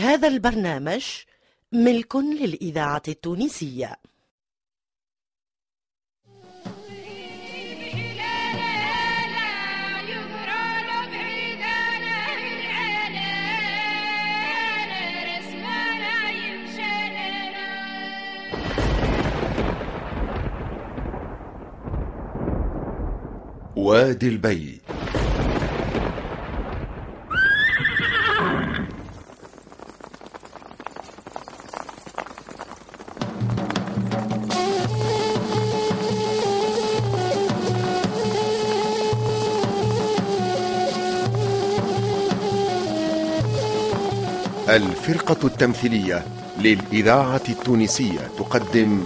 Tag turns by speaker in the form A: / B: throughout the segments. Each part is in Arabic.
A: هذا البرنامج ملك للإذاعة التونسية.
B: وادي البي الفرقة التمثيلية للإذاعة التونسية تقدم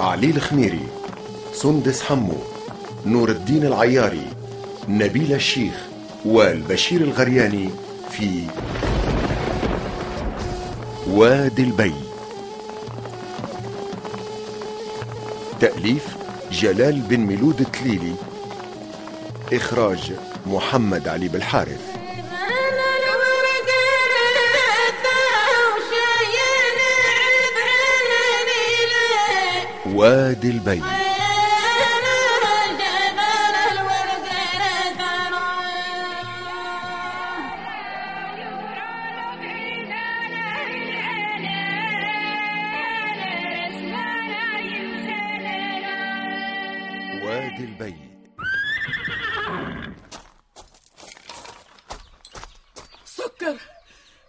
B: علي الخميري سندس حمو نور الدين العياري نبيل الشيخ والبشير الغرياني في واد الباي. تأليف جلال بن ميلود التليلي إخراج محمد علي بالحارث. وادي البي وادي البي
C: سكر.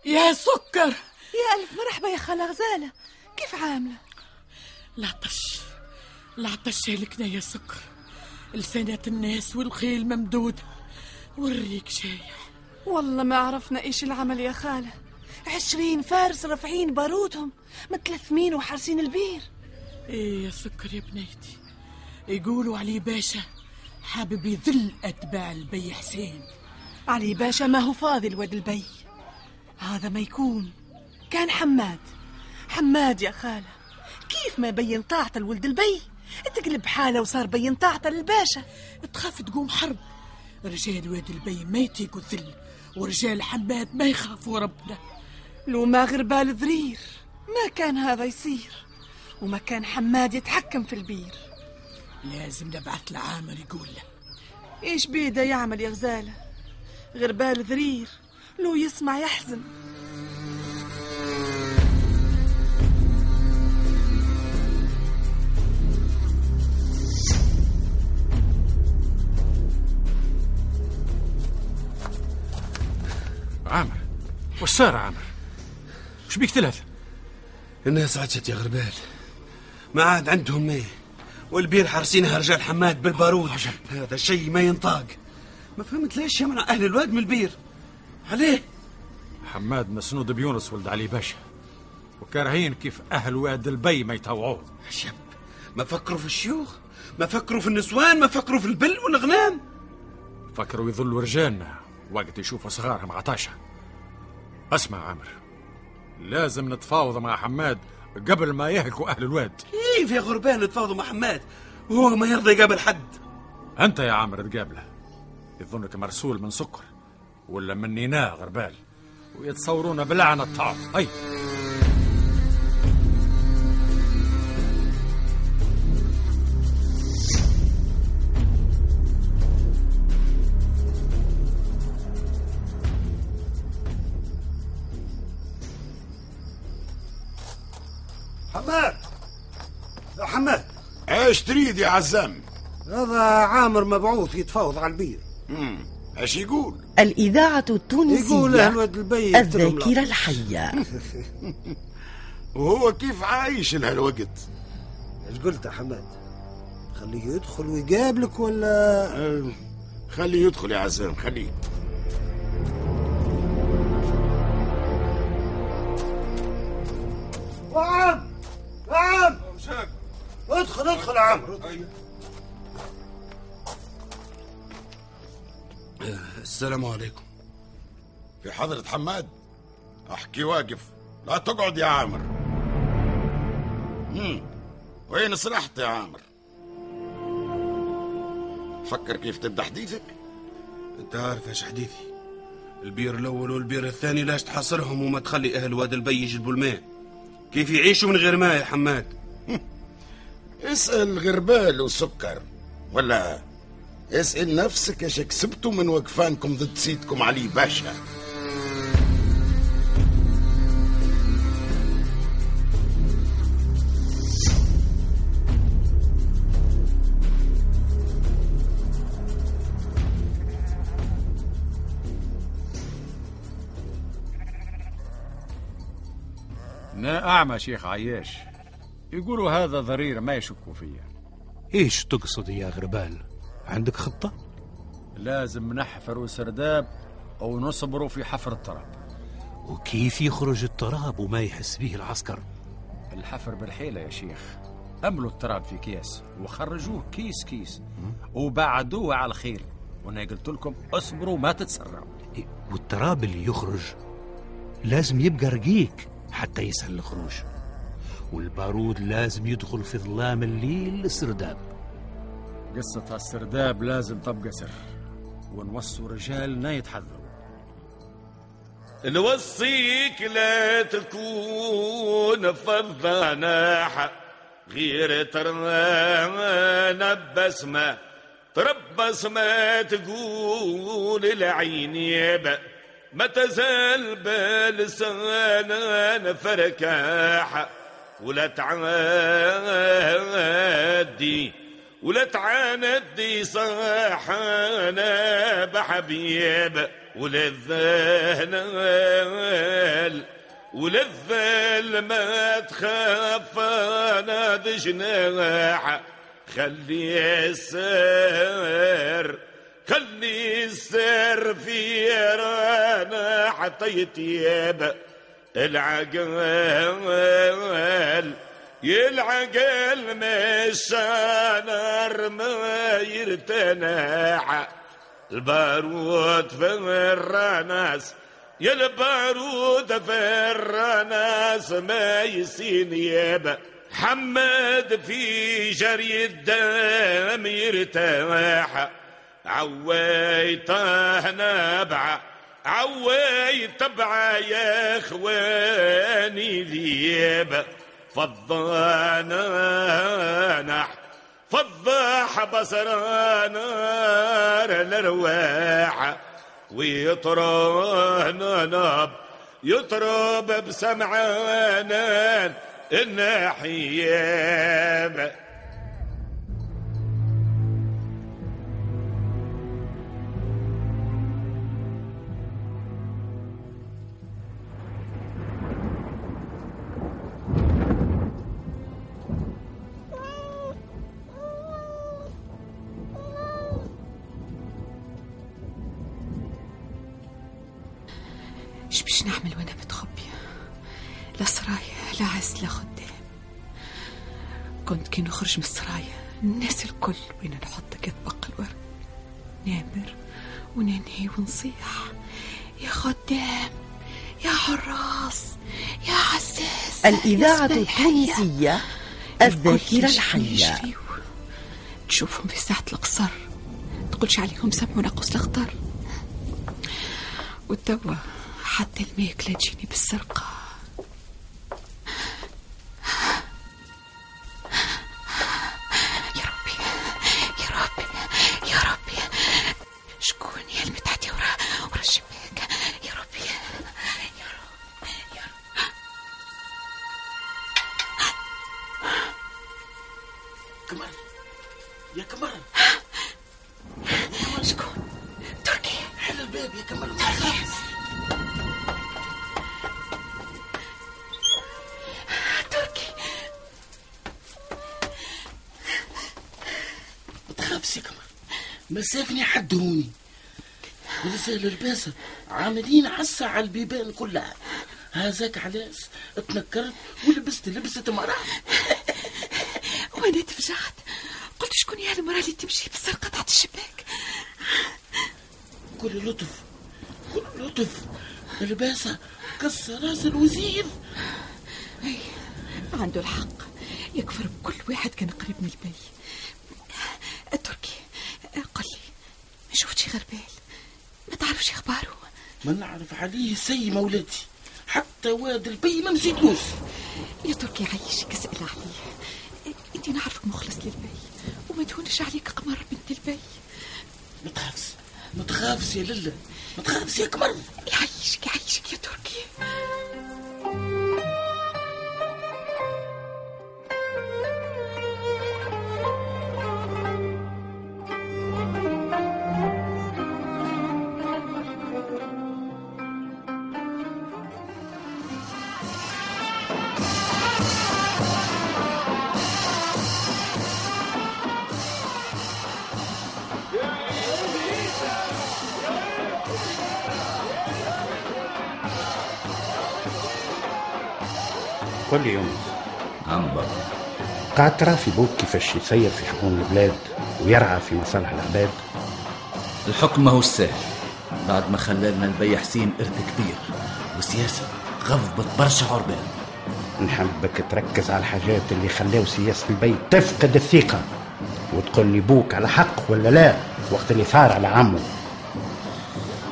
C: يا سكر.
D: يا ألف مرحبا يا خالة غزالة. كيف عاملة؟
C: العطش العطش هلكنا يا سكر لسانات الناس والخيل ممدود. والريق شايح
D: والله ما عرفنا إيش العمل يا خالة. عشرين فارس رافعين بارودهم متلثمين وحارسين البير.
C: إيه يا سكر يا بنيتي. يقولوا علي باشا حابب يذل أتباع البي حسين.
D: علي باشا ما هو فاضي الواد البي. هذا ما يكون. كان حماد. حماد يا خالة. كيف ما بين طاعته لولد البي؟ تقلب حاله وصار بين طاعته للباشا
C: تخاف تقوم حرب. رجال واد البي ما يطيقوا الذل ورجال حماد ما يخافوا ربنا.
D: لو ما غربال ذرير ما كان هذا يصير. وما كان حماد يتحكم في البير.
C: لازم نبعث لعامر يقول له
D: إيش بيده يعمل يا غزالة؟ غربال ذرير لو يسمع يحزن.
E: عامر. وش صار عامر. وش بيك ثلاثة
F: الناس عجت يا غربال. ما عاد عندهم ماء والبير حارسينها رجال حماد بالبارود. هذا شيء ما ينطاق. ما فهمت ليش يمنع أهل الواد من البير؟ عليه.
E: حماد مسنود بيونس ولد علي باشا. وكارهين كيف أهل واد البي ما يطوعوه
F: شب ما فكروا في الشيوخ؟ ما فكروا في النسوان؟ ما فكروا في البل والغنام
E: فكروا يظلوا رجالنا. وقت يشوفوا صغارهم عطاشة اسمع عامر لازم نتفاوض مع حماد قبل ما يهلكوا أهل الواد.
F: كيف يا غربان نتفاوضوا مع حماد؟ وهو ما يرضى يقابل حد.
E: أنت يا عامر تقابله. يظنك مرسول من سكر ولا من نيناه غربال؟ ويتصورون بلعنة الطعام أي.
G: إيش تريد يا عزام.
F: هذا عامر مبعوث يتفاوض على البير.
G: إيش يقول؟
A: الإذاعة
F: يقول
A: التونسية
F: أهل واد البي يكتبهم
A: الذاكرة
F: له.
A: الحية.
G: وهو كيف عايش لهالوقت
F: إيش قلت يا حماد؟ خليه يدخل ويقابلك ولا؟
G: أه، خليه يدخل يا عزام خليه.
F: ادخل يا عم السلام عليكم.
G: في حضرة حماد؟ أحكي واقف. لا تقعد يا عامر. مم. وين سرحت يا عامر؟ فكر كيف تبدأ حديثك.
F: أنت عارف إيش حديثي. البير الأول والبير الثاني لاش تحاصرهم وما تخلي أهل واد البي يجلبوا الماء. كيف يعيشوا من غير ماء يا حماد؟
G: اسأل غربال وسكر. ولا اسأل نفسك إيش كسبتوا من وقفانكم ضد سيدكم علي باشا.
E: أنا أعمى شيخ عياش يقولوا هذا ضرير ما يشكوا فيه.
H: إيش تقصد يا غربال؟ عندك خطة؟
E: لازم نحفروا سرداب أو نصبروا في حفر التراب.
H: وكيف يخرج التراب وما يحس به العسكر؟
E: الحفر بالحيلة يا شيخ. أملوا التراب في كيس وخرجوه كيس كيس. وبعدوه على الخيل. وأنا قلت لكم اصبروا ما تتسرعوا.
H: إيه، والتراب اللي يخرج لازم يبقى رقيق حتى يسهل الخروج. والبارود لازم يدخل في ظلام الليل للسرداب
E: قصة السرداب لازم تبقى سر ونوصوا رجالنا يتحذروا.
I: نوصيك لا تكون فضاناحة غير ترى بسمة. تربص ما تقول العين يبا ما تزال بلسانا فركاحة ولا تعادي ولا تعاندي صاحنا بحبيب ولا الذهنال ولا الذل ما تخاف أنا جناح خلي السر خلي السر في رانا حتى يتيب. العقل يلعقل نار ما يرتنع. البارود في الرناس يا البارود في الرناس ما يسين يابا حمد في جري الدم يرتاح. عويته نبعه عويت تبع يا اخواني ليب فضانا نح فضاح بصرانا الارواح ويطرون نب يطرب بسمعانا النحيب
J: إيش باش نعمل وأنا متخبية لا سرايا لا عز لا خدام كنت كي نخرج من السرايا الناس الكل وين نحط كتبق الورد نامر وننهي ونصيح. يا خدام يا حراس يا عزاز
A: الإذاعة. التونسية الذاكرة الحية.
J: تشوفهم في ساعة القصر. تقولش عليهم سمعوا ناقص الأخضر. والتوا حتى الماكلة تجيني بالسرقة. يا ربي يا ربي يا ربي. شكون ورا ورا الشباك؟ يا ربي يا رب يا رب
K: كمال يا كمال
J: شكون؟ تركي
K: حل الباب يا كمال
J: تركي
K: ما سافني حد هوني ولسه الرباسة عاملين عسى على البيبان كلها. هذاك علاش اتنكرت ولبست لبسة مرأة.
J: وأنا تفجعت. قلت شكون يا المرأة اللي تمشي بالسرقة تحت الشباك؟
K: كل لطف كل لطف. الباسة كسر رأس الوزير.
J: أي عنده الحق. يكفر بكل واحد كان قريب من البي. تركي لي ما تعرفش اخباره؟
K: ما نعرف عليه سي مولاتي. حتى واد البي ما مزيدلوش
L: يا تركي عيشك اسأل عليه. انت نعرفك مخلص للبي وما تهونش عليك قمر بنت البي.
K: ما تخافش ما تخافش يا لله ما تخافش يا قمر.
L: يعيشك يعيشك يا تركي.
H: يونس
M: نعم بابا.
H: قاعد ترى في بوك كيفاش يسير في شؤون البلاد ويرعى في مصالح العباد.
M: الحكم ماهوش سهل بعد ما خلالنا البي حسين إرث كبير والسياسة غضبت برشا عربان.
H: نحبك تركز على الحاجات اللي خلاو سياسة الباي تفقد الثقة. وتقول لي بوك على حق ولا لا وقت اللي ثار على عمه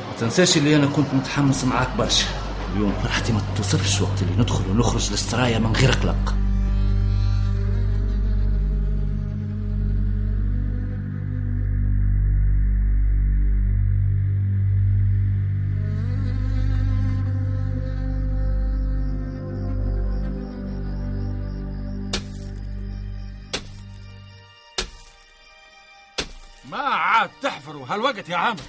M: ما تنساش اللي أنا كنت متحمس معاك برشا. اليوم فرحتي ما توصفش وقت اللي ندخل ونخرج للسرايا من غير قلق
E: ما عاد تحفروا هالوقت يا عامر.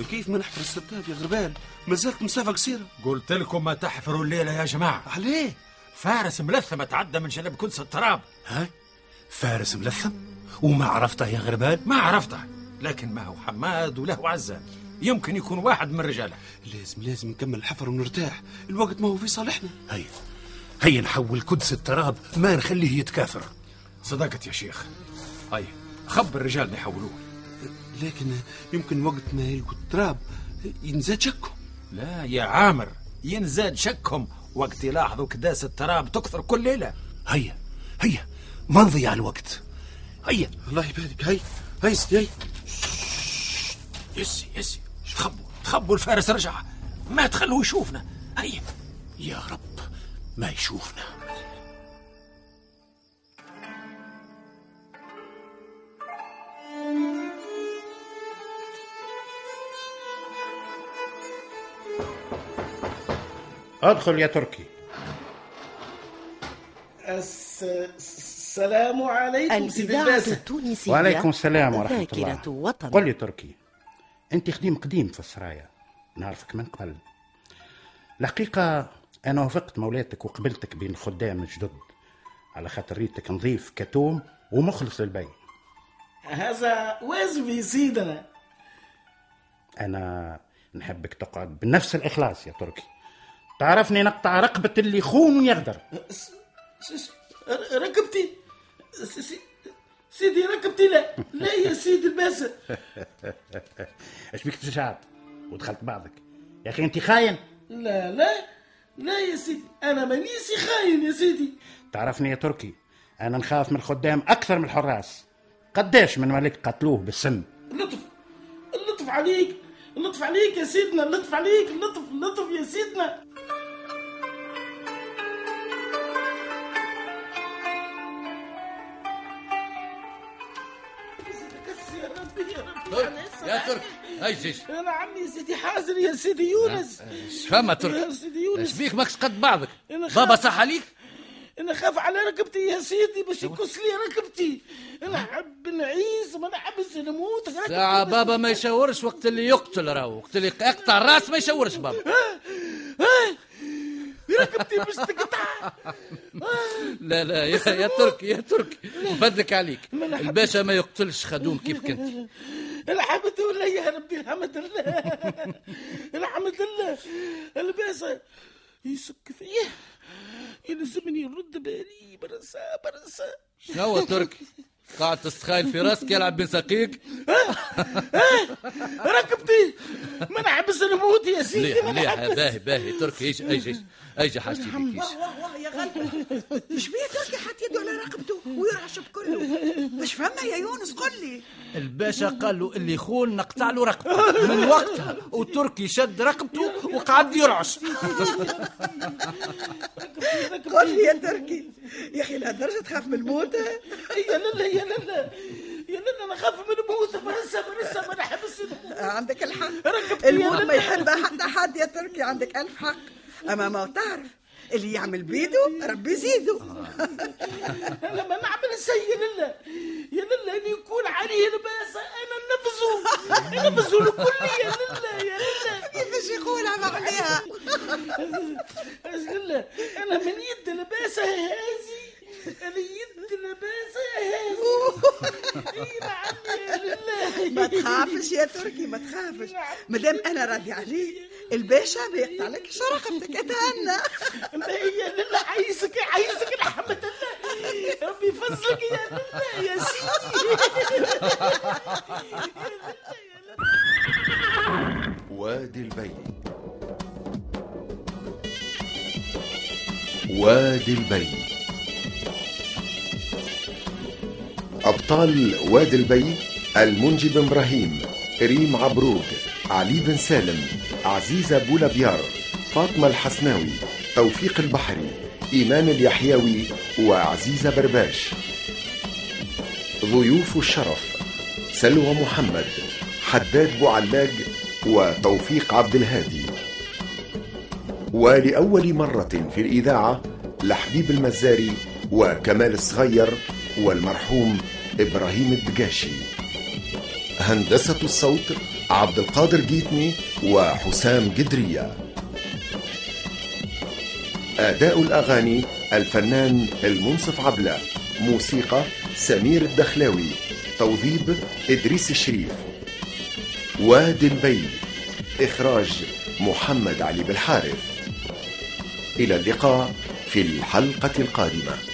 F: كيف ما نحفر السباب يا غربال؟ ما زالت مسافة قصيرة.
E: قلت لكم ما تحفروا الليلة يا جماعة.
F: عليه؟
E: فارس ملثم تعدى من جنب كنس التراب.
H: ها؟ فارس ملثم؟ وما عرفته يا غربال؟
E: ما عرفته. لكن ما هو حماد وله عزة يمكن يكون واحد من رجاله.
F: لازم لازم نكمل الحفر ونرتاح. الوقت ما هو في صالحنا.
H: هيا. هيا نحول قدس التراب. ما نخليه يتكاثر.
E: صدقت يا شيخ. هيا خبر الرجال يحولوه.
F: لكن يمكن وقت ما يلقوا التراب ينزاد شكهم.
E: لا يا عامر ينزاد شكهم. وقت يلاحظوا كداس التراب تكثر كل ليلة.
H: هيا هيا ما نضيع الوقت؟ هيا.
F: الله يبارك. هي هي سيدي هي
E: يسي يسي تخبوا تخبوا الفارس رجع ما تخلوه يشوفنا هيا.
H: يا رب ما يشوفنا أدخل يا تركي.
K: الس... السلام عليكم سيدي الباسل
A: التونسية
H: وعليكم السلام ورحمة الله.
A: وطن
H: قل لي تركي أنت خديم قديم في السرايا نعرفك من قبل. الحقيقة أنا وافقت مولاتك وقبلتك بين الخدام الجدد على خاطر ريتك نظيف كتوم ومخلص للبي.
K: هذا واجبي سيدنا.
H: أنا نحبك تقعد بنفس الإخلاص يا تركي. تعرفني نقطع رقبة اللي يخون ويغدر.
K: س- س- ر- ركبتي س- س- سيدي ركبتي لا. لا يا سيدي الباسل
H: إيش بيك تشعب ودخلت بعضك. يا أخي أنت خاين.
K: لا لا لا يا سيدي. أنا مانيسي خاين يا سيدي.
H: تعرفني يا تركي أنا نخاف من الخدام أكثر من الحراس. قداش من ملك قتلوه بالسم؟
K: اللطف اللطف عليك اللطف عليك يا سيدنا اللطف عليك اللطف اللطف يا سيدنا. يا
M: ترك. هاي جيش.
K: أنا عمي سيدي حازر يا سيدي يونس.
M: إيش فما ترك.
K: يا سيدي يونس.
M: بيك؟ ماكش قد بعضك. بابا صح عليك؟
K: أنا خاف على ركبتي يا سيدي باش يكس لي ركبتي. أنا حب نعيش ما نحبش نموت.
M: ساعة بابا ما يشاورش وقت اللي يقتل راهو. وقت اللي يقطع الراس ما يشاورش بابا.
K: ركبتي باش تقطع.
M: لا لا يا, يا تركي يا تركي نفدك عليك. الباشا ما يقتلش خدوم كيف كنت.
K: الحمد لله يا ربي الحمد لله. الحمد لله. الباسة يسك فيه يلزمني نرد بالي برسا برسا
M: شنو تركي قاعد تستخايل في راسك يلعب بين ساقيك
K: ركبتي. ما نحبس نموت يا سيدي
M: مليح
K: ما
M: مليح.
K: نحبس
M: باهي باهي. تركي إيش إيش إيش إيش حاجتي بكيش
N: واه يا غلبة مش بيه تركي حط يده على رقبته ويرعش بكله مش فهمنا يا يونس قل لي.
M: الباشا قال له اللي يخون نقطع له رقبته. من وقتها وتركي شد رقبته وقعد يرعش.
N: قل لي يا تركي. يا أخي لهالدرجة تخاف من الموت.
K: يا لالا يا لالا يا لالا أنا خاف من الموت. برسا برسا ما نحبس
N: عندك الحق. الموت ما. يحبها حتى حد يا تركي عندك ألف حق. أما ما تعرف اللي يعمل بيده ربي يزيده.
K: أنا ما نعمل السيء يا لالا يا لالا ان يكون عليه لباس أنا نفزه نفزه الكل يا لالا يا لالا
N: كيفاش يقولها معناها
K: أنا من يد لباسه
N: ما تخافش يا تركي ما تخافش. مادام أنا راضي عليك الباشا بيقطع لك رقبتك أتهنى.
K: يا لالا عايزك عايزك رحمة الله. ربي يفضلك يا لالا يا سيدي.
B: وادي البي. وادي البي. أبطال وادي البي المنجي بن إبراهيم ريم عبروك علي بن سالم عزيزة بولابيار فاطمة الحسناوي توفيق البحري إيمان اليحيوي وعزيزة برباش. ضيوف الشرف سلوى محمد حداد بوعلاج وتوفيق عبد الهادي. ولأول مرة في الإذاعة لحبيب المزاري وكمال الصغير والمرحوم إبراهيم الدقاشي. هندسة الصوت عبد القادر جيتني وحسام جدرية أداء الأغاني الفنان المنصف عبلة. موسيقى سمير الدخلاوي. توظيب إدريس الشريف. وادي البي. إخراج محمد علي بالحارث. إلى اللقاء في الحلقة القادمة.